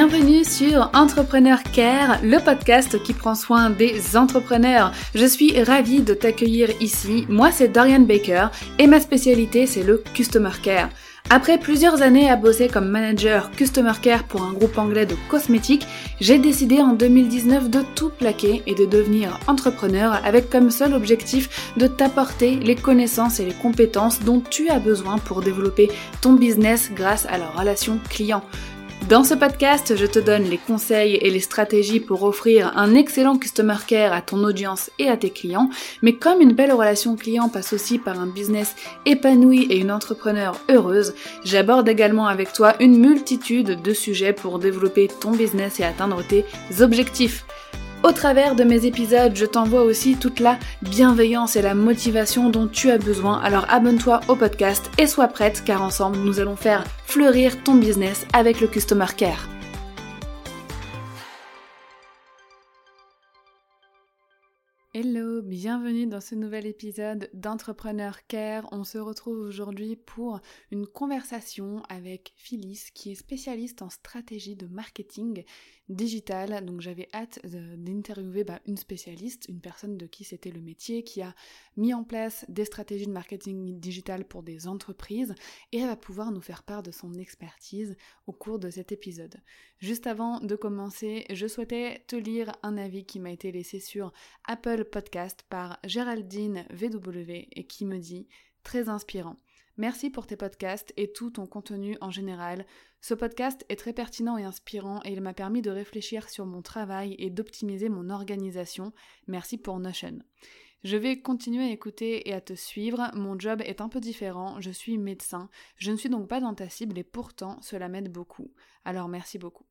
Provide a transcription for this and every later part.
Bienvenue sur Entrepreneur Care, le podcast qui prend soin des entrepreneurs. Je suis ravie de t'accueillir ici. Moi, c'est Dorian Baker et ma spécialité, c'est le Customer Care. Après plusieurs années à bosser comme manager Customer Care pour un groupe anglais de cosmétiques, j'ai décidé en 2019 de tout plaquer et de devenir entrepreneur avec comme seul objectif de t'apporter les connaissances et les compétences dont tu as besoin pour développer ton business grâce à la relation client. Dans ce podcast, je te donne les conseils et les stratégies pour offrir un excellent customer care à ton audience et à tes clients, mais comme une belle relation client passe aussi par un business épanoui et une entrepreneur heureuse, j'aborde également avec toi une multitude de sujets pour développer ton business et atteindre tes objectifs. Au travers de mes épisodes, je t'envoie aussi toute la bienveillance et la motivation dont tu as besoin. Alors abonne-toi au podcast et sois prête car ensemble nous allons faire fleurir ton business avec le Customer Care. Hello, bienvenue dans ce nouvel épisode d'Entrepreneur Care. On se retrouve aujourd'hui pour une conversation avec Phyllis qui est spécialiste en stratégie de marketing digital. Donc j'avais hâte d'interviewer bah, une spécialiste, une personne de qui c'était le métier, qui a mis en place des stratégies de marketing digital pour des entreprises et elle va pouvoir nous faire part de son expertise au cours de cet épisode. Juste avant de commencer, je souhaitais te lire un avis qui m'a été laissé sur Apple Podcast par Géraldine VW et qui me dit très inspirant. Merci pour tes podcasts et tout ton contenu en général. Ce podcast est très pertinent et inspirant et il m'a permis de réfléchir sur mon travail et d'optimiser mon organisation. Merci pour Notion. Je vais continuer à écouter et à te suivre. Mon job est un peu différent. Je suis médecin. Je ne suis donc pas dans ta cible et pourtant cela m'aide beaucoup. Alors merci beaucoup.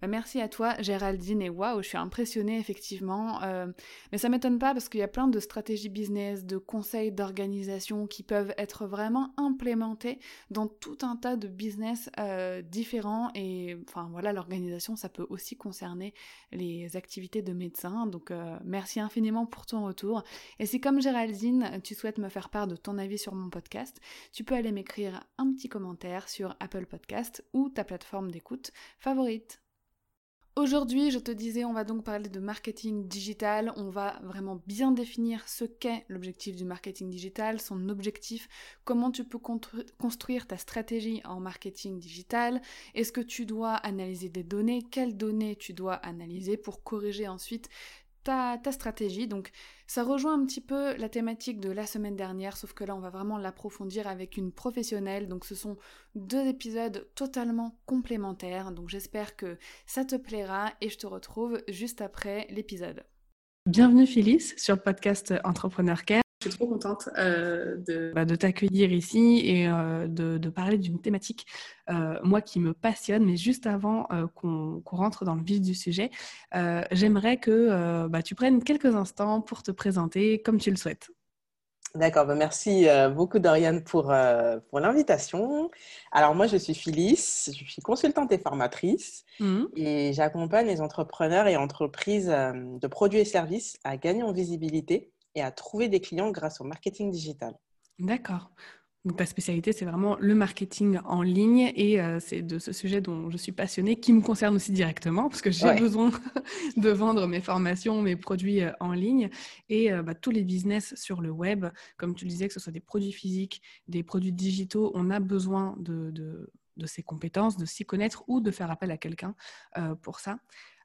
Bah, merci à toi Géraldine et waouh, je suis impressionnée effectivement. Euh, mais ça m'étonne pas parce qu'il y a plein de stratégies business, de conseils d'organisation qui peuvent être vraiment implémentés dans tout un tas de business euh, différents. Et enfin voilà, l'organisation, ça peut aussi concerner les activités de médecin. Donc euh, merci infiniment pour ton retour. Et si comme Géraldine, tu souhaites me faire part de ton avis sur mon podcast, tu peux aller m'écrire un petit commentaire sur Apple Podcast ou ta plateforme d'écoute favorite. Aujourd'hui, je te disais, on va donc parler de marketing digital. On va vraiment bien définir ce qu'est l'objectif du marketing digital, son objectif, comment tu peux construire ta stratégie en marketing digital. Est-ce que tu dois analyser des données? Quelles données tu dois analyser pour corriger ensuite ta, ta, stratégie. Donc ça rejoint un petit peu la thématique de la semaine dernière, sauf que là on va vraiment l'approfondir avec une professionnelle. Donc ce sont deux épisodes totalement complémentaires. Donc j'espère que ça te plaira et je te retrouve juste après l'épisode. Bienvenue Phyllis sur le podcast Entrepreneur Care. Je suis trop contente euh, de, bah, de t'accueillir ici et euh, de, de, parler d'une thématique, euh, moi, qui me passionne. Mais juste avant qu'on rentre dans le vif du sujet, j'aimerais que bah, tu prennes quelques instants pour te présenter comme tu le souhaites. D'accord, bah merci beaucoup Doriane pour, pour l'invitation. Alors moi je suis Phyllis, je suis consultante et formatrice mmh. et j'accompagne les entrepreneurs et entreprises de produits et services à gagner en visibilité et à trouver des clients grâce au marketing digital. D'accord. Donc ta spécialité, c'est vraiment le marketing en ligne et euh, c'est de ce sujet dont je suis passionnée, qui me concerne aussi directement, parce que j'ai besoin de vendre mes formations, mes produits euh, en ligne et euh, bah, tous les business sur le web, comme tu le disais, que ce soit des produits physiques, des produits digitaux, on a besoin de, de, de ces compétences, de s'y connaître ou de faire appel à quelqu'un pour ça.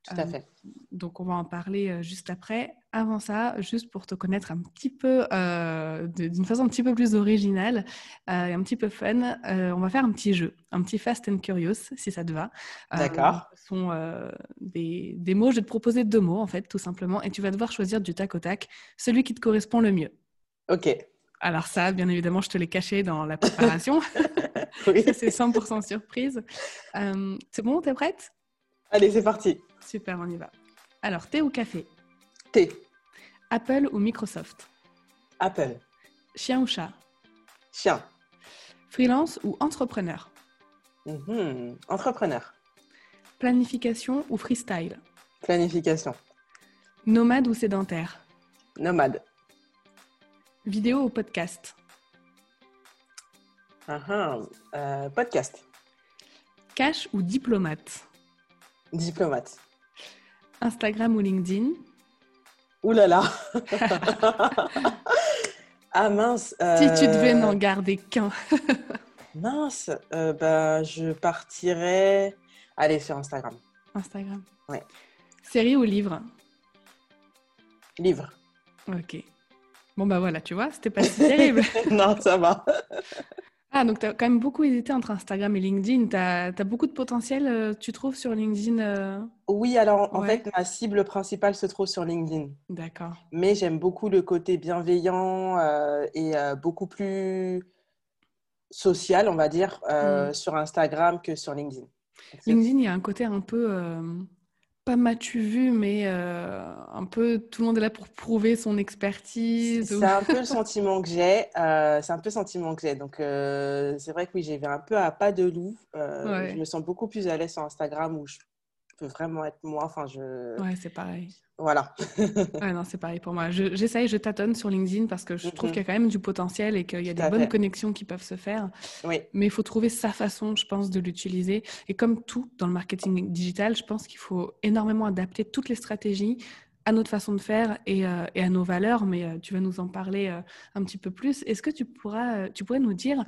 Tout à fait. donc, on va en parler juste après. Avant ça, juste pour te connaître un petit peu, euh, d'une façon un petit peu plus originale et un petit peu fun, on va faire un petit jeu, un petit Fast and Curious, si ça te va. D'accord. ce sont des, des, mots, je vais te proposer deux mots, en fait, tout simplement, et tu vas devoir choisir du tac au tac celui qui te correspond le mieux. Ok. Alors ça, bien évidemment, je te l'ai caché dans la préparation. oui. c'est 100% surprise. c'est bon, t'es prête? Allez, c'est parti. Super, on y va. Alors, thé ou café? Thé. Apple ou Microsoft? Apple. Chien ou chat? Chien. Freelance ou entrepreneur? Mhm, Entrepreneur. Planification ou freestyle? Planification. Nomade ou sédentaire? Nomade. Vidéo ou podcast? Uh Podcast. Cash ou diplomate? Diplomate. Instagram ou LinkedIn Ouh là là Ah mince Si tu devais n'en garder qu'un. mince, bah, je partirais... Allez, sur Instagram. Instagram. Ouais. Série ou livre? Livre. Ok. Bon, bah voilà, tu vois, c'était pas si terrible. non, ça va. ah, donc tu as quand même beaucoup hésité entre Instagram et LinkedIn. Tu as, beaucoup de potentiel, euh, tu trouves, sur LinkedIn euh? Oui, alors en fait, ma cible principale se trouve sur LinkedIn. D'accord. Mais j'aime beaucoup le côté bienveillant euh, et beaucoup plus social, on va dire, hmm. sur Instagram que sur LinkedIn. LinkedIn, il y a un côté un peu pas m'as-tu vu, mais euh, un peu tout le monde est là pour prouver son expertise. C'est un peu le sentiment que j'ai. Euh, c'est un peu le sentiment que j'ai. Donc, euh, c'est vrai que oui, j'ai un peu à pas de loup. Je me sens beaucoup plus à l'aise sur Instagram où je peux vraiment être moi. Enfin, je... Ouais, c'est pareil. Voilà. ouais, non, c'est pareil pour moi. J'essaye, je, tâtonne sur LinkedIn parce que je trouve qu'il y a quand même du potentiel et qu'il y a des bonnes connexions qui peuvent se faire. Oui. Mais il faut trouver sa façon, je pense, de l'utiliser. Et comme tout dans le marketing digital, je pense qu'il faut énormément adapter toutes les stratégies à notre façon de faire et, euh, à nos valeurs, mais euh, tu vas nous en parler euh, un petit peu plus. Est-ce que tu, pourras, tu pourrais nous dire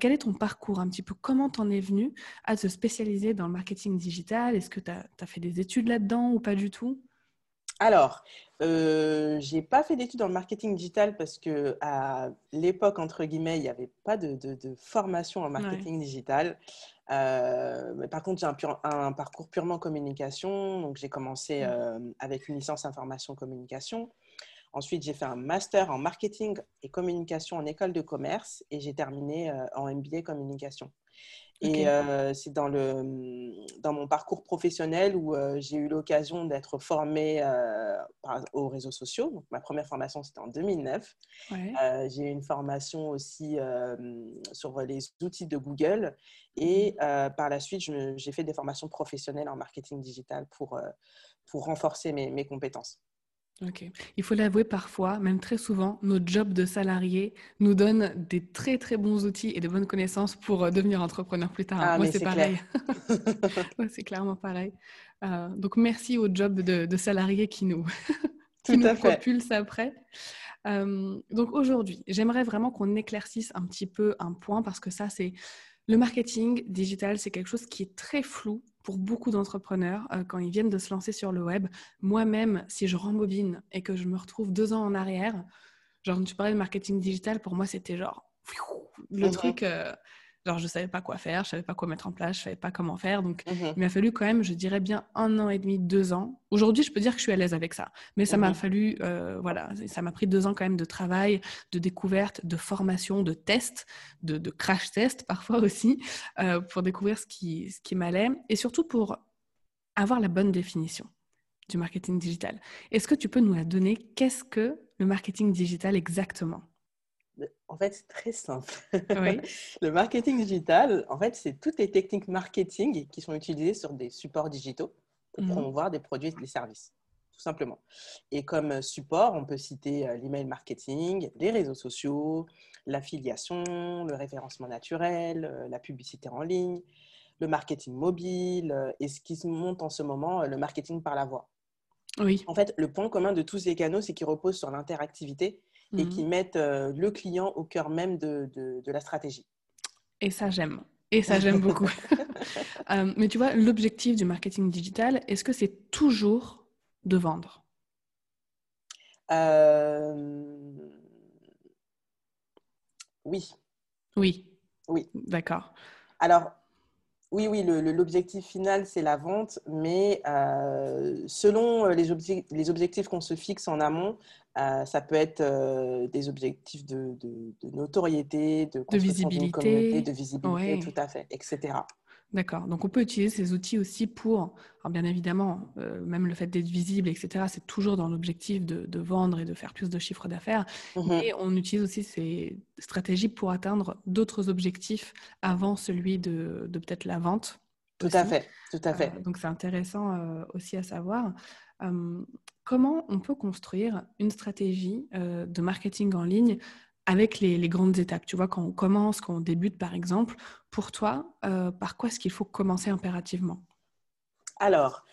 quel est ton parcours un petit peu Comment t'en es venu à te spécialiser dans le marketing digital? Est-ce que tu as, as, fait des études là-dedans ou pas du tout? Alors, euh, j'ai pas fait d'études dans le marketing digital parce que à l'époque, entre guillemets, il n'y avait pas de, formation en marketing digital. Euh, mais par contre, j'ai un, parcours purement communication. Donc, j'ai commencé mmh. euh, avec une licence information communication. Ensuite, j'ai fait un master en marketing et communication en école de commerce et j'ai terminé euh, en MBA communication. Et c'est dans, le, dans mon parcours professionnel où j'ai eu l'occasion d'être formée aux réseaux sociaux. Donc, ma première formation, c'était en 2009. j'ai eu une formation aussi sur les outils de Google. Et mmh. par la suite, j'ai fait des formations professionnelles en marketing digital pour, pour renforcer mes, mes compétences. Ok. Il faut l'avouer parfois, même très souvent, notre job de salarié nous donne des très très bons outils et de bonnes connaissances pour euh, devenir entrepreneur plus tard. Ah, Moi, c'est pareil. c'est clairement pareil. Euh, donc, merci au job de, salarié qui nous, qui nous propulse après. Euh, donc, aujourd'hui, j'aimerais vraiment qu'on éclaircisse un petit peu un point parce que ça, c'est le marketing digital, c'est quelque chose qui est très flou pour beaucoup d'entrepreneurs euh, quand ils viennent de se lancer sur le web. Moi-même, si je rembobine et que je me retrouve deux ans en arrière, genre, tu parlais de marketing digital, pour moi, c'était genre le truc. Euh, Genre, je savais pas quoi faire, je savais pas quoi mettre en place, je savais pas comment faire. Donc, mmh il m'a fallu quand même, je dirais bien un an et demi, deux ans. Aujourd'hui, je peux dire que je suis à l'aise avec ça. Mais ça m'a mmh fallu, euh, voilà, ça m'a pris deux ans quand même de travail, de découverte, de formation, de test, de, crash test parfois aussi, euh, pour découvrir ce qui, ce qui m'allait et surtout pour avoir la bonne définition du marketing digital. Est-ce que tu peux nous la donner? Qu'est-ce que le marketing digital exactement? En fait, c'est très simple. le marketing digital, en fait, c'est toutes les techniques marketing qui sont utilisées sur des supports digitaux pour mmh promouvoir des produits et des services, tout simplement. Et comme support, on peut citer euh, l'email marketing, les réseaux sociaux, l'affiliation, le référencement naturel, euh, la publicité en ligne, le marketing mobile euh, et ce qui se monte en ce moment, le marketing par la voix. Oui. En fait, le point commun de tous ces canaux, c'est qu'ils reposent sur l'interactivité et mmh qui mettent euh, le client au cœur même de, de, la stratégie. Et ça, j'aime. Et ça, j'aime beaucoup. Euh, mais tu vois, l'objectif du marketing digital, est-ce que c'est toujours de vendre? Euh... Oui. Oui. Oui. D'accord. Alors, oui, oui, l'objectif final, c'est la vente, mais euh, selon les, les objectifs qu'on se fixe en amont, ça peut être euh, des objectifs de, notoriété, de, visibilité, de visibilité, tout à fait, etc. D'accord. Donc on peut utiliser ces outils aussi pour, alors bien évidemment, euh, même le fait d'être visible, etc., c'est toujours dans l'objectif de, vendre et de faire plus de chiffre d'affaires. Mmh mais on utilise aussi ces stratégies pour atteindre d'autres objectifs avant celui de, peut-être la vente. Tout à fait, tout à fait. donc c'est intéressant aussi à savoir. Comment on peut construire une stratégie de marketing en ligne avec les, grandes étapes? Tu vois, quand on commence, quand on débute par exemple, pour toi, par quoi est-ce qu'il faut commencer impérativement? Alors,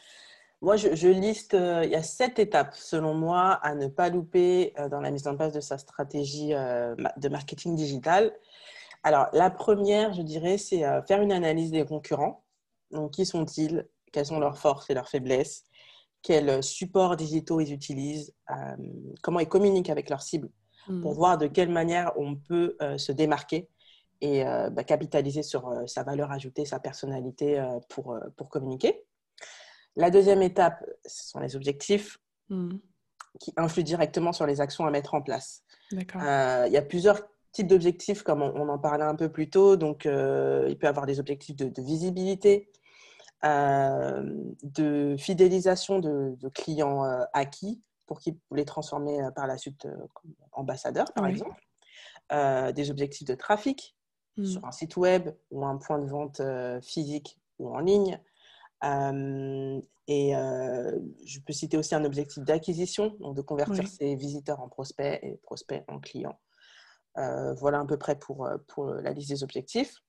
moi, je, liste, il y a sept étapes, selon moi, à ne pas louper dans la mise en place de sa stratégie de marketing digital. Alors, la première, je dirais, c'est faire une analyse des concurrents. Donc, qui sont-ils? Quelles sont leurs forces et leurs faiblesses? Quels supports digitaux ils utilisent Comment ils communiquent avec leurs cibles pour mmh. voir de quelle manière on peut se démarquer et bah, capitaliser sur sa valeur ajoutée, sa personnalité pour, pour communiquer. La deuxième étape, ce sont les objectifs hmm. qui influent directement sur les actions à mettre en place. Euh, il y a plusieurs types d'objectifs, comme on, en parlait un peu plus tôt. Donc, euh, il peut y avoir des objectifs de, visibilité, euh, de fidélisation de, clients acquis pour qu'ils les transformer par la suite en ambassadeurs, par exemple. des objectifs de trafic hmm. sur un site web ou un point de vente physique ou en ligne et je peux citer aussi un objectif d'acquisition, donc de convertir ses visiteurs en prospects et prospects en clients. voilà à peu près pour, pour la liste des objectifs.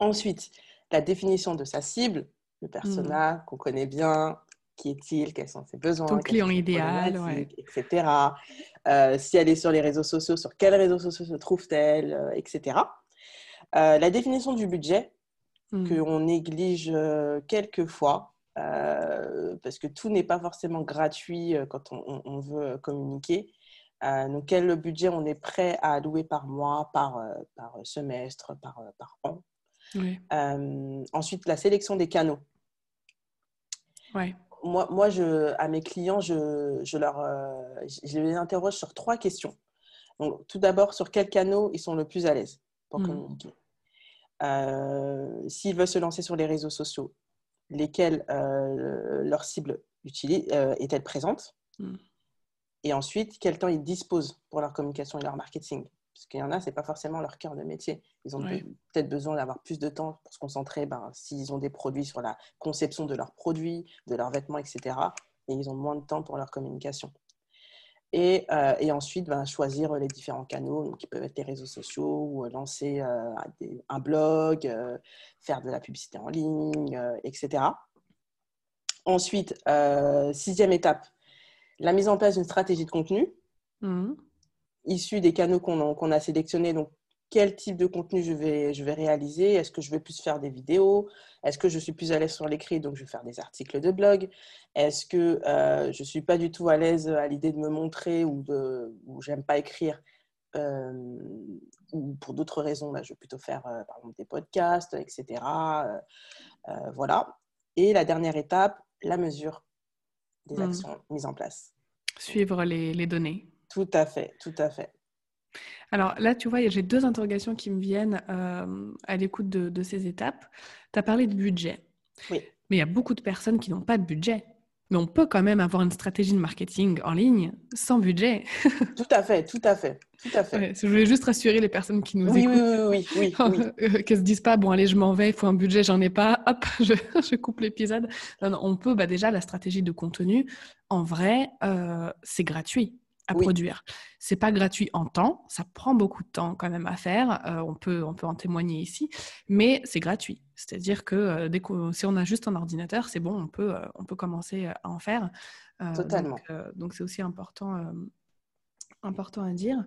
Ensuite, la définition de sa cible, le mmh. persona qu'on connaît bien, qui est-il, quels sont ses besoins, ton client idéal, etc. si elle est sur les réseaux sociaux, sur quels réseaux sociaux se trouve-t-elle, etc. la définition du budget, Mmh. qu'on néglige quelquefois, parce que tout n'est pas forcément gratuit quand on, veut communiquer. donc, quel budget on est prêt à allouer par mois, par, par semestre, par, par an. Ensuite, la sélection des canaux. Moi, moi je, à mes clients, je, je, leur, je les interroge sur trois questions. Donc, tout d'abord, sur quels canaux ils sont le plus à l'aise pour mmh. communiquer. Euh, s'ils veulent se lancer sur les réseaux sociaux, lesquels euh, leur cible euh, est-elle présente? Hmm. Et ensuite, quel temps ils disposent pour leur communication et leur marketing? Parce qu'il y en a, ce n'est pas forcément leur cœur de métier. Ils ont peut-être besoin d'avoir plus de temps pour se concentrer ben, s'ils ont des produits sur la conception de leurs produits, de leurs vêtements, etc. Et ils ont moins de temps pour leur communication. Et, euh, et, ensuite, ben, choisir les différents canaux qui peuvent être les réseaux sociaux ou euh, lancer euh, un blog, faire de la publicité en ligne, etc. Ensuite, sixième étape, la mise en place d'une stratégie de contenu mmh. Issue des canaux qu'on a sélectionnés. Donc, quel type de contenu je vais, je vais réaliser? Est-ce que je vais plus faire des vidéos? Est-ce que je suis plus à l'aise sur l'écrit, donc je vais faire des articles de blog Est-ce que euh, je ne suis pas du tout à l'aise à l'idée de me montrer ou, de, ou j'aime pas écrire euh, ou pour d'autres raisons, là, je vais plutôt faire euh, par exemple des podcasts, etc. voilà. Et la dernière étape, la mesure des mmh. actions mises en place. Suivre les, les données. Tout à fait, tout à fait. Alors là, tu vois, j'ai deux interrogations qui me viennent euh, à l'écoute de, ces étapes. Tu as parlé de budget. Oui. Mais il y a beaucoup de personnes qui n'ont pas de budget. Mais on peut quand même avoir une stratégie de marketing en ligne sans budget. tout à fait, tout à fait, tout à fait. je voulais juste rassurer les personnes qui nous oui, écoutent. Oui, oui, oui, oui, euh, Qu'elles se disent pas, bon allez, je m'en vais, il faut un budget, j'en ai pas, hop, je, coupe l'épisode. on peut bah, déjà la stratégie de contenu. En vrai, euh, c'est gratuit à produire. C'est pas gratuit en temps, ça prend beaucoup de temps quand même à faire. Euh, on peut on peut en témoigner ici, mais c'est gratuit. C'est-à-dire que euh, dès si on a juste un ordinateur, c'est bon, on peut euh, on peut commencer à en faire. Totalement. Donc c'est aussi important important à dire.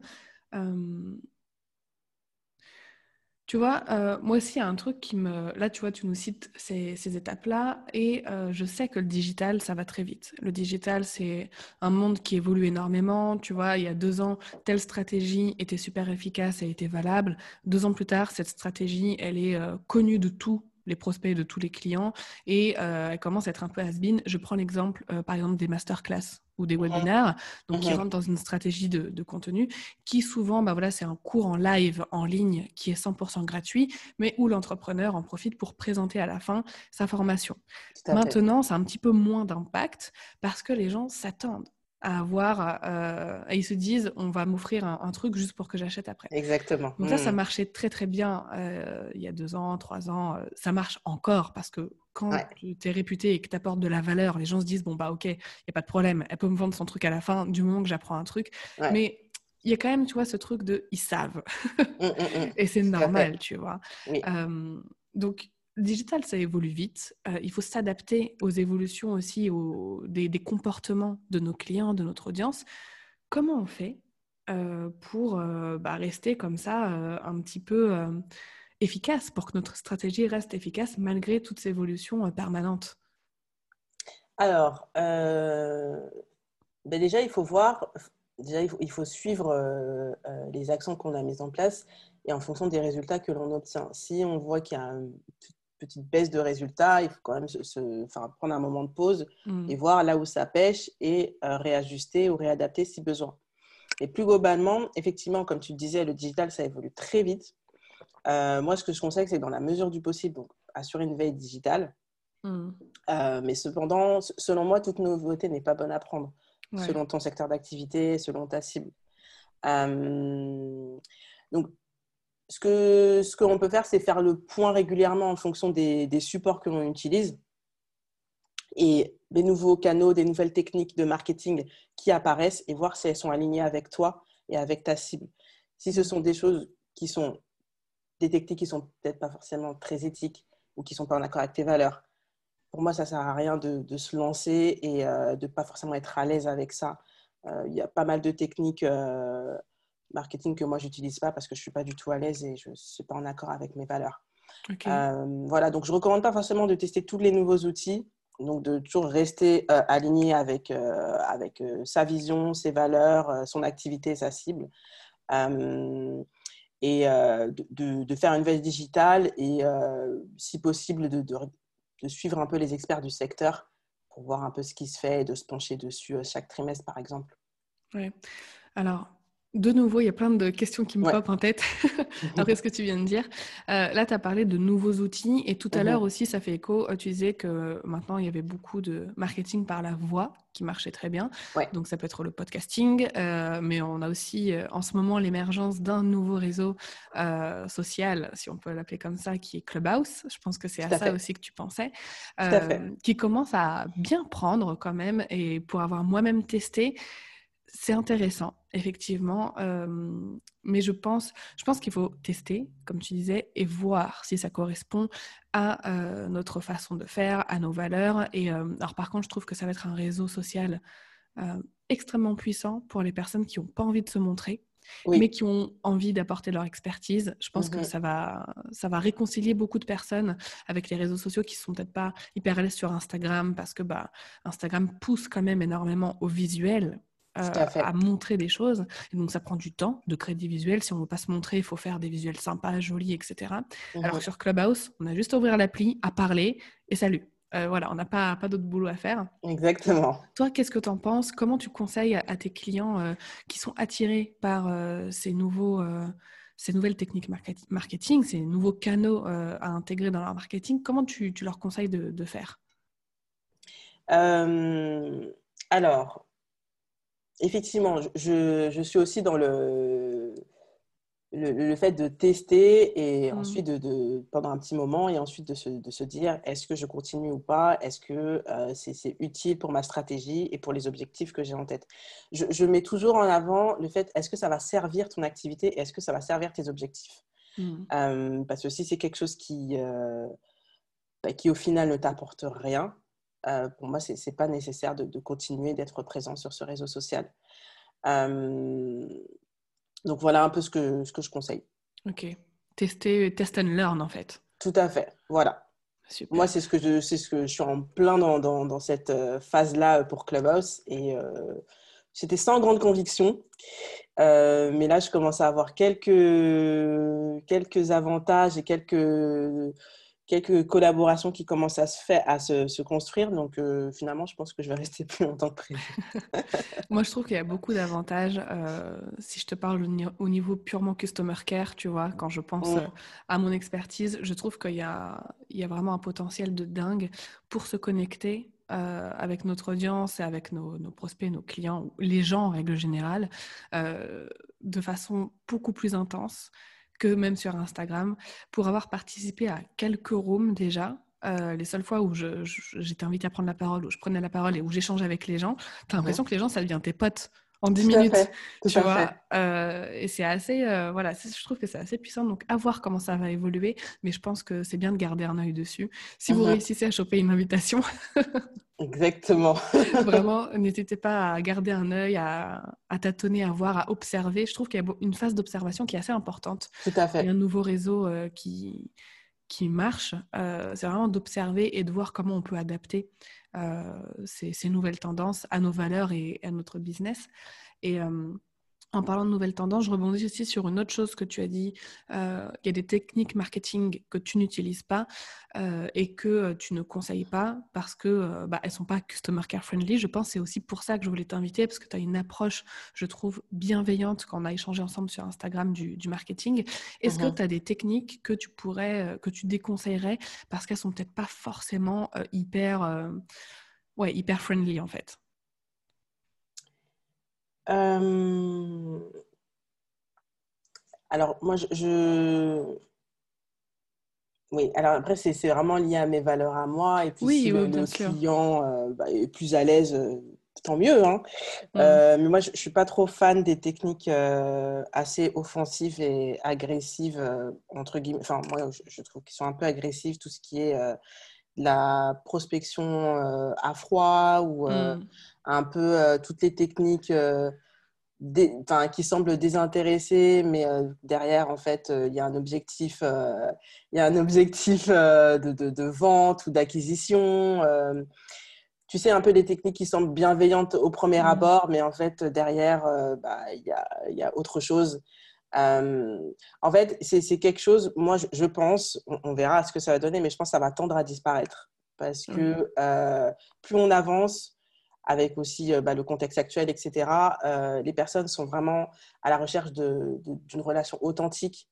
Tu vois, euh, moi aussi, il y a un truc qui me... Là, tu vois, tu nous cites ces, étapes-là, et euh, je sais que le digital, ça va très vite. Le digital, c'est un monde qui évolue énormément. Tu vois, il y a deux ans, telle stratégie était super efficace et était valable. Deux ans plus tard, cette stratégie, elle est euh, connue de tous les prospects de tous les clients et elle commence à être un peu has-been. Je prends l'exemple, par exemple, des masterclass ou des webinaires, donc qui rentrent dans une stratégie de, contenu, qui souvent, bah voilà, c'est un cours en live, en ligne, qui est 100% gratuit, mais où l'entrepreneur en profite pour présenter à la fin sa formation. Maintenant, c'est un petit peu moins d'impact parce que les gens s'attendent à avoir, euh, et ils se disent, on va m'offrir un, truc juste pour que j'achète après. Exactement. Donc ça, ça mmh. marchait très très bien euh, il y a deux ans, trois ans. Euh, ça marche encore parce que quand tu es réputé et que tu apportes de la valeur, les gens se disent, bon bah ok, il n'y a pas de problème, elle peut me vendre son truc à la fin du moment que j'apprends un truc. Mais il y a quand même, tu vois, ce truc de, ils savent. Mmh, mmh, et c'est normal, tu vois. donc digital, ça évolue vite. Euh, il faut s'adapter aux évolutions aussi aux, des, comportements de nos clients, de notre audience. Comment on fait euh, pour euh, bah, rester comme ça un petit peu efficace, pour que notre stratégie reste efficace malgré toutes ces évolutions permanentes Alors, ben déjà, il faut voir, déjà, il faut suivre les actions qu'on a mises en place et en fonction des résultats que l'on obtient. Si on voit qu'il y a une petite baisse de résultats, il faut quand même se, prendre un moment de pause mmh. et voir là où ça pêche et euh, réajuster ou réadapter si besoin. Et plus globalement, effectivement, comme tu le disais, le digital, ça évolue très vite. Euh, moi, ce que je conseille, c'est dans la mesure du possible, donc, assurer une veille digitale. Mmh. Euh, mais cependant, selon moi, toute nouveauté n'est pas bonne à prendre, selon ton secteur d'activité, selon ta cible. donc, ce que ce qu'on peut faire, c'est faire le point régulièrement en fonction des, des supports que l'on utilise et des nouveaux canaux, des nouvelles techniques de marketing qui apparaissent et voir si elles sont alignées avec toi et avec ta cible. Si ce sont des choses qui sont détectées, qui sont peut-être pas forcément très éthiques ou qui sont pas en accord avec tes valeurs, pour moi, ça sert à rien de, de se lancer et euh, de pas forcément être à l'aise avec ça. Euh, il y a pas mal de techniques euh, marketing que moi, j'utilise pas parce que je suis pas du tout à l'aise et je ne suis pas en accord avec mes valeurs. Euh, voilà, donc je recommande pas forcément de tester tous les nouveaux outils, donc de toujours rester aligné avec, avec sa vision, ses valeurs, son activité, sa cible. Et de, de, faire une veille digitale et, si possible, de, de, suivre un peu les experts du secteur pour voir un peu ce qui se fait et de se pencher dessus chaque trimestre, par exemple. Oui. Alors, de nouveau, il y a plein de questions qui me ouais. en tête après ce que tu viens de dire. Euh, là, tu as parlé de nouveaux outils et tout à mhm. l'heure aussi, ça fait écho. Euh, tu disais que maintenant, il y avait beaucoup de marketing par la voix qui marchait très bien. Donc, ça peut être le podcasting, euh, mais on a aussi en ce moment l'émergence d'un nouveau réseau social, si on peut l'appeler comme ça, qui est Clubhouse. Je pense que c'est à, ça aussi que tu pensais, qui commence à bien prendre quand même. Et pour avoir moi-même testé, c'est intéressant, effectivement, mais je pense, je pense qu'il faut tester, comme tu disais, et voir si ça correspond à notre façon de faire, à nos valeurs. Et alors, par contre, je trouve que ça va être un réseau social extrêmement puissant pour les personnes qui n'ont pas envie de se montrer. mais qui ont envie d'apporter leur expertise. Je pense que mmh ça va, ça va réconcilier beaucoup de personnes avec les réseaux sociaux qui ne sont peut-être pas hyper à l'aise sur Instagram parce que bah, Instagram pousse quand même énormément au visuel euh, à, montrer des choses. Et donc, ça prend du temps de créer des visuels. Si on ne veut pas se montrer, il faut faire des visuels sympas, jolis, etc. Alors, mhm. sur Clubhouse, on a juste à ouvrir l'appli, à parler et salut. Euh, voilà, on n'a pas, pas d'autre boulot à faire. Exactement. Toi, qu'est-ce que tu en penses? Comment tu conseilles à, tes clients euh, qui sont attirés par ces, nouveaux, ces nouvelles techniques marketing, ces nouveaux canaux à intégrer dans leur marketing? Comment tu, tu leur conseilles de, de faire? Alors, effectivement, je, suis aussi dans le, le, fait de tester et mmh. ensuite de, pendant un petit moment et ensuite de se, dire est-ce que je continue ou pas? Est-ce que euh, c'est utile pour ma stratégie et pour les objectifs que j'ai en tête? Je, mets toujours en avant le fait est-ce que ça va servir ton activité et est-ce que ça va servir tes objectifs? Mmh. euh, Parce que si c'est quelque chose qui, euh, bah, qui au final ne t'apporte rien, euh, pour moi, ce n'est pas nécessaire de, continuer d'être présent sur ce réseau social. Euh, donc voilà un peu ce que, ce que je conseille. Ok. Tester, test and learn en fait. Tout à fait. Voilà. Moi, c'est ce que je, ce que je suis en plein dans, dans, dans cette euh, phase-là pour Clubhouse et c'était sans grande conviction. mais là, je commence à avoir quelques, quelques avantages et quelques quelques collaborations qui commencent à se faire, à se, construire. Donc euh, finalement, je pense que je vais rester plus longtemps que prévu. Moi, je trouve qu'il y a beaucoup d'avantages. Euh, si je te parle au niveau purement customer care, tu vois, quand je pense euh, à mon expertise, je trouve qu'il y a, il y a vraiment un potentiel de dingue pour se connecter avec notre audience et avec nos, nos, prospects, nos clients, les gens en règle générale, de façon beaucoup plus intense que même sur Instagram, pour avoir participé à quelques rooms déjà. Euh, les seules fois où j'étais invitée à prendre la parole, où je prenais la parole et où j'échangeais avec les gens, tu as l'impression que les gens, ça devient tes potes. En 10 minutes. tu vois euh, Et c'est assez, euh, voilà, je trouve que c'est assez puissant. Donc, à voir comment ça va évoluer. Mais je pense que c'est bien de garder un œil dessus. Si vous uh-huh. réussissez à choper une invitation. Exactement. Vraiment, n'hésitez pas à garder un œil, à, tâtonner, à voir, à observer. Je trouve qu'il y a une phase d'observation qui est assez importante. Tout à fait. Il y a un nouveau réseau euh, qui, qui marche. c'est vraiment d'observer et de voir comment on peut adapter euh, ces, nouvelles tendances à nos valeurs et à notre business. Euh, en parlant de nouvelles tendances, je rebondis aussi sur une autre chose que tu as dit. Euh, il y a des techniques marketing que tu n'utilises pas euh, et que euh, tu ne conseilles pas parce que bah, elles sont pas customer care friendly. Je pense que c'est aussi pour ça que je voulais t'inviter parce que tu as une approche, je trouve, bienveillante quand on a échangé ensemble sur Instagram du, marketing. Est-ce que tu as des techniques que tu pourrais, que tu déconseillerais parce qu'elles sont peut-être pas forcément hyper, ouais, hyper friendly en fait? Euh, alors, moi, je... Oui, alors après, c'est vraiment lié à mes valeurs à moi. Et puis, si le, client euh, bah, est plus à l'aise, euh, tant mieux. Hein. Mmh. mais moi, je ne suis pas trop fan des techniques assez offensives et agressives, entre guillemets. Enfin, moi, je, trouve qu'ils sont un peu agressifs, tout ce qui est la prospection à froid ou mmh. un peu toutes les techniques qui semblent désintéressées, mais derrière, en fait, il y a un objectif, il y a un objectif de, de, vente ou d'acquisition. tu sais, un peu des techniques qui semblent bienveillantes au premier mmh. abord, mais en fait, derrière, bah, il y, a, y, a, autre chose. En fait, c'est quelque chose, moi, je, pense, on, verra ce que ça va donner, mais je pense que ça va tendre à disparaître. Parce que plus on avance, avec aussi bah, le contexte actuel, etc., les personnes sont vraiment à la recherche d'une relation authentique,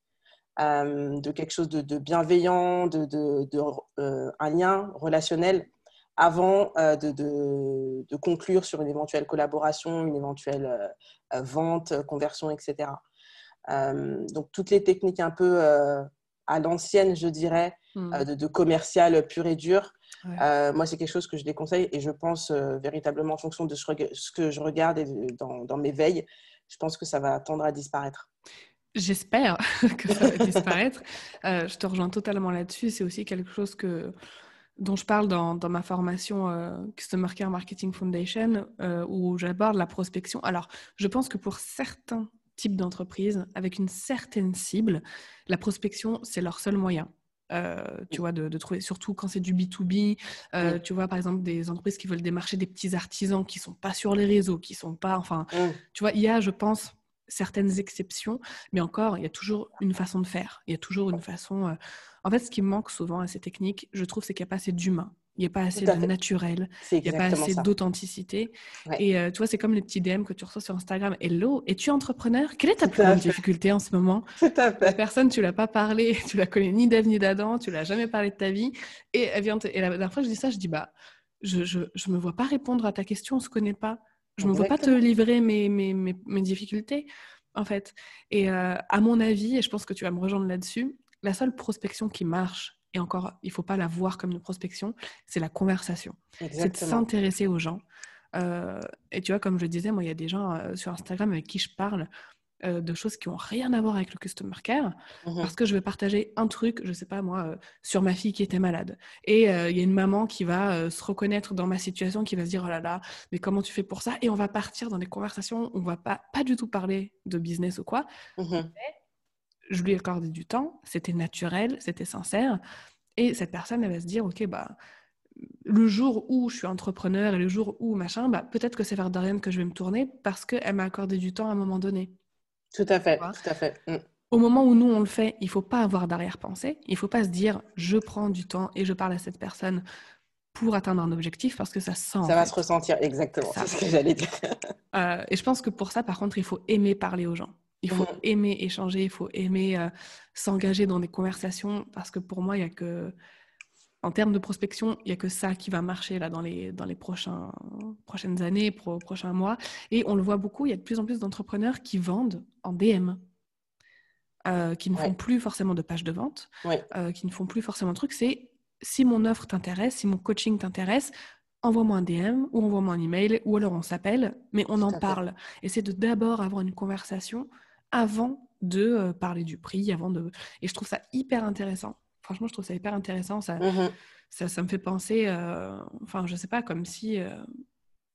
de quelque chose de, bienveillant, de, de un lien relationnel avant de, conclure sur une éventuelle collaboration, une éventuelle vente, conversion, etc. donc toutes les techniques un peu à l'ancienne, je dirais, mmh. de, commercial pur et dur, euh, moi, c'est quelque chose que je déconseille et je pense euh, véritablement en fonction de ce que je regarde et dans, mes veilles, je pense que ça va tendre à disparaître. J'espère que ça va disparaître. Euh, je te rejoins totalement là-dessus. C'est aussi quelque chose que, dont je parle dans, dans ma formation Customer Care Marketing Foundation, où j'aborde la prospection. Alors, je pense que pour certains types d'entreprises, avec une certaine cible, la prospection, c'est leur seul moyen. Euh, tu vois, de, trouver, surtout quand c'est du B2B, euh, tu vois, par exemple, des entreprises qui veulent démarcher des petits artisans qui sont pas sur les réseaux, qui sont pas, enfin, tu vois, il y a, je pense, certaines exceptions, mais encore, il y a toujours une façon de faire, il y a toujours une façon... Euh, en fait, ce qui manque souvent à ces techniques, je trouve, c'est qu'il n'y a pas assez d'humain. Il n'y a pas assez de naturel, il n'y a pas assez d'authenticité. Et euh, tu vois, c'est comme les petits DM que tu reçois sur Instagram. Hello, es-tu entrepreneur? Quelle est ta plus grande difficulté en ce moment? La personne, tu l'as pas parlé, tu la connais ni d'Ève ni d'Adam, tu l'as jamais parlé de ta vie. Et, elle vient et la dernière fois, je dis ça, je dis, bah, je, je, je me vois pas répondre à ta question, on se connaît pas. Je ne me vois pas te livrer mes, mes, mes, mes difficultés, en fait. Et euh, à mon avis, et je pense que tu vas me rejoindre là-dessus, la seule prospection qui marche et encore, il ne faut pas la voir comme une prospection, c'est la conversation. C'est de s'intéresser aux gens. Euh, et tu vois, comme je disais, moi, il y a des gens euh, sur Instagram avec qui je parle euh, de choses qui n'ont rien à voir avec le customer care, mmh parce que je vais partager un truc, je ne sais pas moi, sur ma fille qui était malade. Et il y a une maman qui va se reconnaître dans ma situation, qui va se dire, oh là là, mais comment tu fais pour ça? Et on va partir dans des conversations, on ne va pas, pas du tout parler de business ou quoi. Mmh je lui ai accordé du temps, c'était naturel, c'était sincère. Et cette personne, elle va se dire, OK, bah, le jour où je suis entrepreneur et le jour où machin, bah, peut-être que c'est vers Dorian que je vais me tourner parce qu'elle m'a accordé du temps à un moment donné. Tout à fait, tout à fait. Mm. Au moment où nous, on le fait, il faut pas avoir d'arrière-pensée. Il faut pas se dire, je prends du temps et je parle à cette personne pour atteindre un objectif parce que ça sent. Ça va se ressentir, exactement. C'est ce que j'allais dire. Euh, et je pense que pour ça, par contre, il faut aimer parler aux gens. Il faut mmh. aimer échanger, il faut aimer euh, s'engager dans des conversations parce que pour moi, il y a que, en termes de prospection, il y a que ça qui va marcher là dans les dans les prochains prochaines années, pro, prochains mois. Et on le voit beaucoup, il y a de plus en plus d'entrepreneurs qui vendent en DM. Euh, qui ne font plus forcément de pages de vente, euh, qui ne font plus forcément de trucs, c'est si mon offre t'intéresse, si mon coaching t'intéresse, envoie-moi un DM ou envoie-moi un email ou alors on s'appelle, mais on en parle. Et c'est de d'abord avoir une conversation avant de euh, parler du prix, avant de. Et je trouve ça hyper intéressant. Franchement, je trouve ça hyper intéressant. Ça, mmh ça, ça, me fait penser, euh, enfin, je sais pas, comme si euh,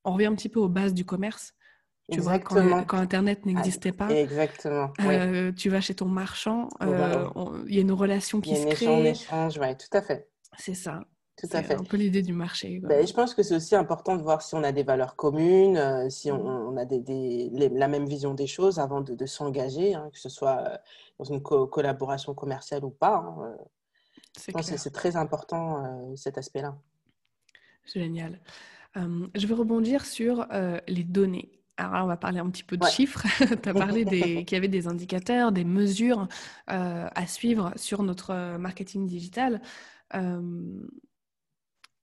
on revient un petit peu aux bases du commerce. Tu vois, quand, quand, Internet ah, n'existait pas, Exactement. tu vas chez ton marchand, il y a une relation qui se crée. Y a un échange, oui, tout à fait. C'est ça. Tout à fait. un peu l'idée du marché. Ben, je pense que c'est aussi important de voir si on a des valeurs communes, euh, si on, mmh. a des, la même vision des choses avant de, s'engager, hein, que ce soit euh, dans une collaboration commerciale ou pas. Hein, euh. Je pense que c'est très important cet aspect-là. Génial. je vais rebondir sur les données. Alors là, on va parler un petit peu de chiffres. tu as parlé qu'il y avait des indicateurs, des mesures à suivre sur notre marketing digital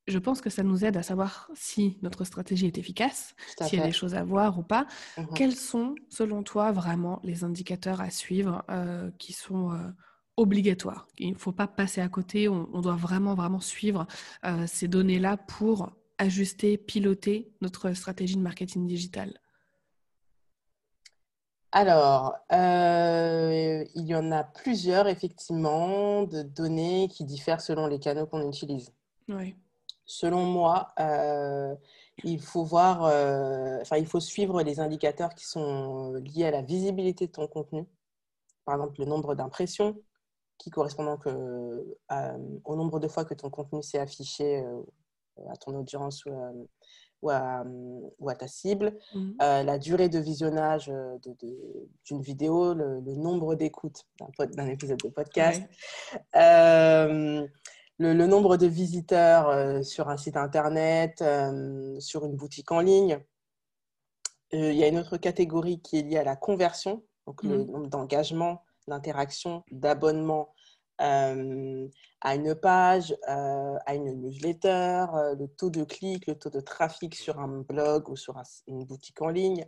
je pense que ça nous aide à savoir si notre stratégie est efficace, s'il y a des choses à voir ou pas. Mmh Quels sont, selon toi, vraiment les indicateurs à suivre euh, qui sont euh, obligatoires? Il ne faut pas passer à côté, on, doit vraiment, vraiment suivre euh, ces données-là pour ajuster, piloter notre stratégie de marketing digital. Alors, il y en a plusieurs, effectivement, de données qui diffèrent selon les canaux qu'on utilise. Oui selon moi, euh, il faut voir, euh, enfin, il faut suivre les indicateurs qui sont liés à la visibilité de ton contenu. Par exemple, le nombre d'impressions qui correspondent au nombre de fois que ton contenu s'est affiché euh, à ton audience ou à, ta cible, mmh. la durée de visionnage d'une vidéo, le, nombre d'écoutes d'un épisode de podcast le, nombre de visiteurs euh, sur un site internet, euh, sur une boutique en ligne. Euh, il y a une autre catégorie qui est liée à la conversion, donc le mmh. nombre d'engagements, d'interaction, d'abonnements à une page, à une newsletter, le taux de clic, le taux de trafic sur un blog ou sur une boutique en ligne.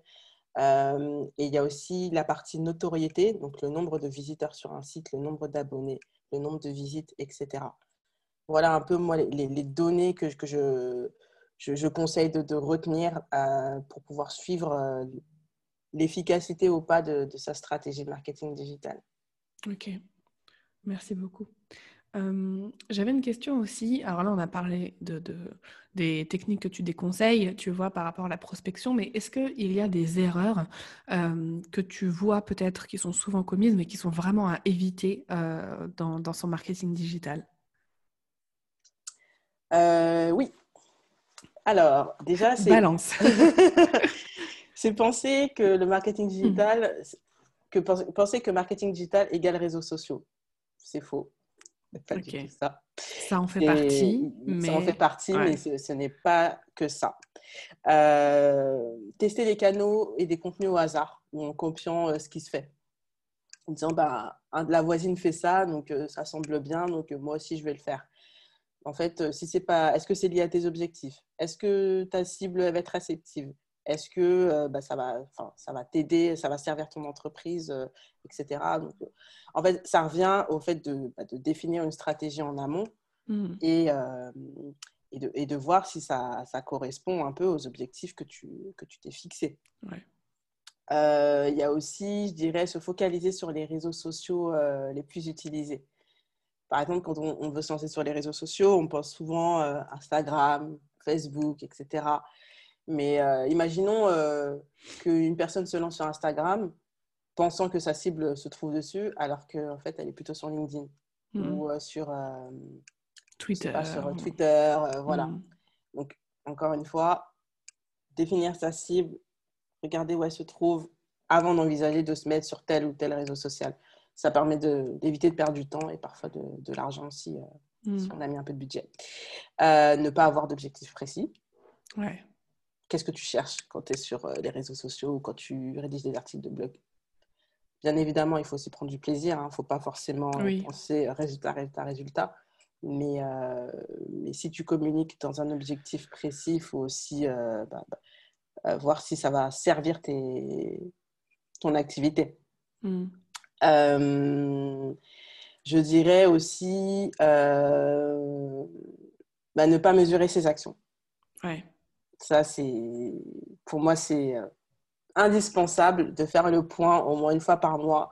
et il y a aussi la partie notoriété, donc le nombre de visiteurs sur un site, le nombre d'abonnés, le nombre de visites, etc voilà un peu moi les, données que, que je, je, conseille de, retenir euh, pour pouvoir suivre euh, l'efficacité ou pas de, sa stratégie de marketing digital. Ok, merci beaucoup. Euh, j'avais une question aussi. Alors là, on a parlé de, des techniques que tu déconseilles, tu vois, par rapport à la prospection, mais est-ce qu'il y a des erreurs que tu vois peut-être qui sont souvent commises, mais qui sont vraiment à éviter dans, dans son marketing digital? Euh, oui. Alors, déjà, c'est. Balance. c'est penser que le marketing digital, que penser que marketing digital égale réseaux sociaux. C'est faux. Pas ça. Ça en fait partie. Mais... Ça en fait partie, mais ce, n'est pas que ça. Euh, tester des canaux et des contenus au hasard ou en copiant euh, ce qui se fait. En disant, bah, la voisine fait ça, donc ça semble bien, donc moi aussi je vais le faire. En fait, euh, si c'est pas, est-ce que c'est lié à tes objectifs? Est-ce que ta cible va être réceptive? Est-ce que euh, bah, ça va, ça va t'aider, ça va servir ton entreprise, euh, etc. Donc, en fait, ça revient au fait de, bah, de définir une stratégie en amont mmh. et, et, de, et, de, voir si ça, ça, correspond un peu aux objectifs que tu que tu t'es fixés. Il y a aussi, je dirais, se focaliser sur les réseaux sociaux les plus utilisés. Par exemple, quand on, veut se lancer sur les réseaux sociaux, on pense souvent euh, Instagram, Facebook, etc. Mais euh, imaginons euh, qu'une personne se lance sur Instagram pensant que sa cible se trouve dessus, alors qu'en fait, elle est plutôt sur LinkedIn hmm. ou sur Twitter. sur Twitter voilà. Hmm. Donc, encore une fois, définir sa cible, regarder où elle se trouve avant d'envisager de se mettre sur tel ou tel réseau social ça permet d'éviter de, perdre du temps et parfois de, de l'argent aussi, euh, si mm. on a mis un peu de budget. Euh, ne pas avoir d'objectif précis. Ouais. Qu'est-ce que tu cherches quand tu es sur euh, les réseaux sociaux ou quand tu rédiges des articles de blog? Bien évidemment, il faut aussi prendre du plaisir. Il hein. ne faut pas forcément penser résultat, résultat, résultat. Mais, mais, si tu communiques dans un objectif précis, il faut aussi bah, bah, voir si ça va servir tes, ton activité. Mm. Euh, je dirais aussi euh, bah, ne pas mesurer ses actions. Ouais. Ça, c'est pour moi, c'est indispensable de faire le point au moins une fois par mois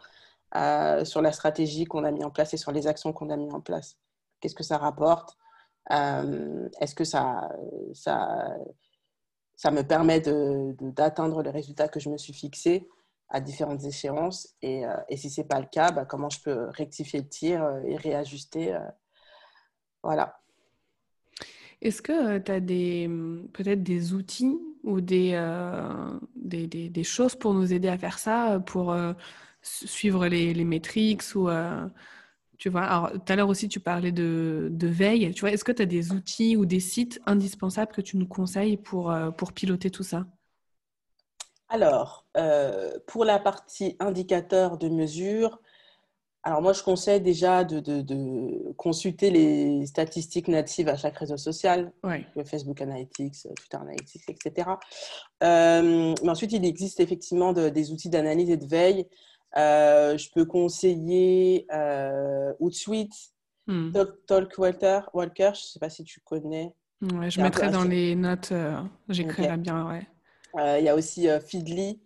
sur la stratégie qu'on a mis en place et sur les actions qu'on a mis en place. Qu'est-ce que ça rapporte? Est-ce que ça, ça, ça me permet d'atteindre de, les résultats que je me suis fixés à différentes échéances. Et, euh, et si ce n'est pas le cas, bah, comment je peux rectifier le tir euh, et réajuster. Euh, voilà. Est-ce que tu as des, peut-être des outils ou des, des, des, choses pour nous aider à faire ça, pour suivre les, les métriques ou tu vois, alors tout à l'heure aussi tu parlais de, de veille. Tu vois, est-ce que tu as des outils ou des sites indispensables que tu nous conseilles pour, pour piloter tout ça? Alors, euh, pour la partie indicateur de mesure, alors moi je conseille déjà de, consulter les statistiques natives à chaque réseau social, le Facebook Analytics, Twitter Analytics, etc. Euh, mais ensuite, il existe effectivement des outils d'analyse et de veille. Euh, je peux conseiller Hootsuite, hmm. Talk, Walker, Walker, je ne sais pas si tu connais. je mettrai dans les notes, j'écrirai bien, ouais. Euh, il y a aussi euh, Feedly.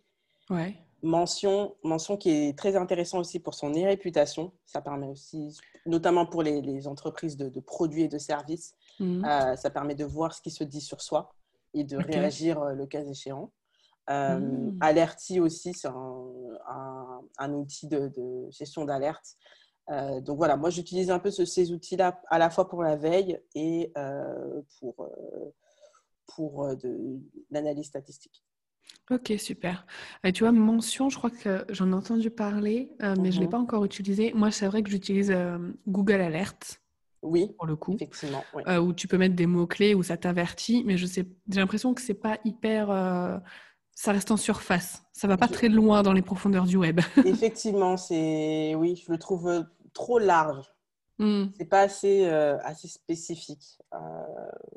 Mention, mention qui est très intéressant aussi pour son réputation. Ça permet aussi, notamment pour les, entreprises de, produits et de services, mhm. euh, ça permet de voir ce qui se dit sur soi et de réagir le cas échéant. Mhm. Alerti aussi, c'est un, outil de, gestion d'alerte. donc voilà, moi j'utilise un peu ces outils-là à la fois pour la veille et pour, pour de l'analyse statistique. Ok, super. Tu vois, mention, je crois que j'en ai entendu parler, euh, mais je ne l'ai mhm. pas encore utilisé. Moi, c'est vrai que j'utilise euh, Google Alert. Oui, pour le coup. Effectivement. Euh, où tu peux mettre des mots-clés, où ça t'avertit, mais je sais, j'ai l'impression que c'est pas hyper. ça reste en surface. Ça va pas très loin dans les profondeurs du web. Effectivement, c'est. Oui, je le trouve trop large. Hmm. C'est pas assez, assez spécifique.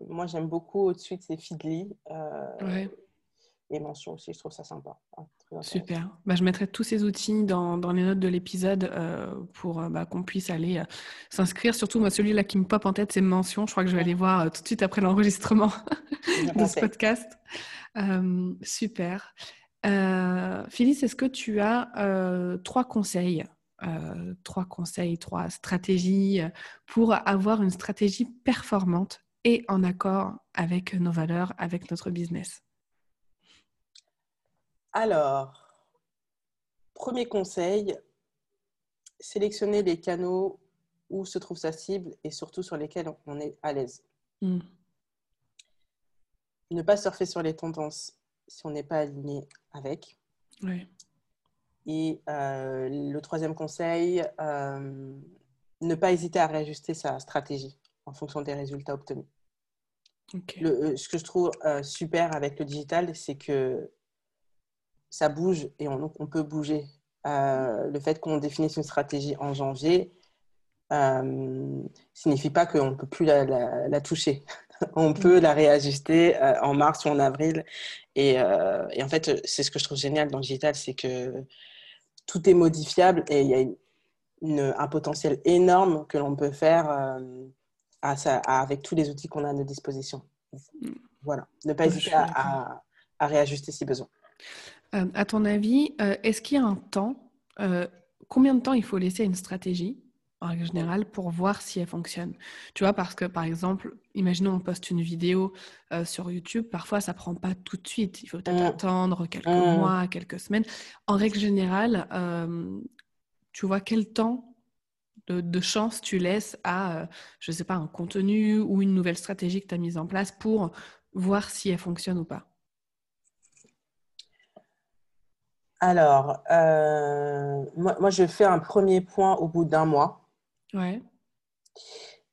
moi, j'aime beaucoup au-dessus de ces Feedly. Ouais et mentions aussi. Je trouve ça sympa. Hein, Super. Bah, je mettrai tous ces outils dans, dans les notes de l'épisode euh, pour euh, bah, qu'on puisse aller euh, s'inscrire. Surtout, moi, celui-là qui me pop en tête, c'est mention. Je crois que je vais aller voir tout de suite après l'enregistrement de ce podcast. super. Phyllis, est-ce que tu as trois conseils trois conseils, trois stratégies pour avoir une stratégie performante et en accord avec nos valeurs, avec notre business alors, premier conseil, sélectionner les canaux où se trouve sa cible et surtout sur lesquels on est à l'aise. Hmm. Ne pas surfer sur les tendances si on n'est pas aligné avec. Et euh, le troisième conseil, euh, ne pas hésiter à réajuster sa stratégie en fonction des résultats obtenus. Euh, ce que je trouve super avec le digital, c'est que ça bouge et on, on peut bouger. Le fait qu'on définisse une stratégie en janvier euh, signifie pas qu'on ne peut plus la, toucher. on peut la réajuster en mars ou en avril. Et, et en fait, c'est ce que je trouve génial dans le digital, c'est que tout est modifiable et il y a une, un potentiel énorme que l'on peut faire à, avec tous les outils qu'on a à nos dispositions. Mm. Voilà, ne pas hésiter à, à réajuster si besoin. Euh, à ton avis, euh, est-ce qu'il y a un temps, euh, combien de temps il faut laisser à une stratégie, en règle générale, pour voir si elle fonctionne Tu vois, parce que par exemple, imaginons on poste une vidéo sur YouTube, parfois ça prend pas tout de suite. Il faut peut-être mmh. attendre quelques mmh. mois, quelques semaines. En règle générale, tu vois quel temps de, chance tu laisses à, je ne sais pas, un contenu ou une nouvelle stratégie que tu as mise en place pour voir si elle fonctionne ou pas? Alors, euh, moi, je fais un premier point au bout d'un mois. Ouais.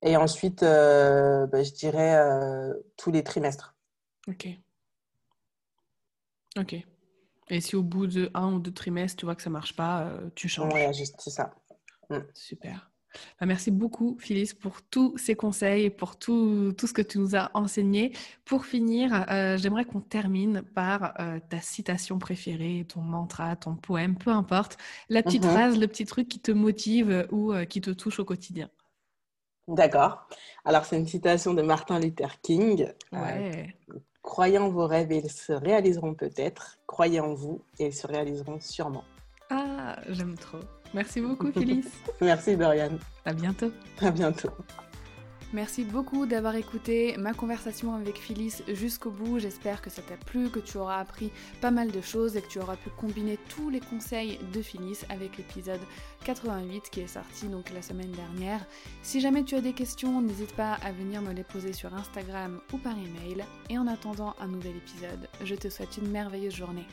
Et ensuite, euh, bah, je dirais euh, tous les trimestres. Ok. Ok. Et si au bout de un ou deux trimestres, tu vois que ça marche pas, tu changes. Oui, juste, c'est ça. Mm. Super. Bah, merci beaucoup, Phyllis, pour tous ces conseils, pour tout, tout, ce que tu nous as enseigné. Pour finir, euh, j'aimerais qu'on termine par euh, ta citation préférée, ton mantra, ton poème, peu importe, la petite mhm. phrase, le petit truc qui te motive ou euh, qui te touche au quotidien. D'accord. Alors, c'est une citation de Martin Luther King. Ouais. Croyez en vos rêves et ils se réaliseront peut-être. Croyez en vous et ils se réaliseront sûrement. Ah, j'aime trop. Merci beaucoup, Phyllis. Merci, Dorian. À bientôt. À bientôt. Merci beaucoup d'avoir écouté ma conversation avec Phyllis jusqu'au bout. J'espère que ça t'a plu, que tu auras appris pas mal de choses et que tu auras pu combiner tous les conseils de Phyllis avec l'épisode 88 qui est sorti donc la semaine dernière. Si jamais tu as des questions, n'hésite pas à venir me les poser sur Instagram ou par email. Et en attendant un nouvel épisode, je te souhaite une merveilleuse journée.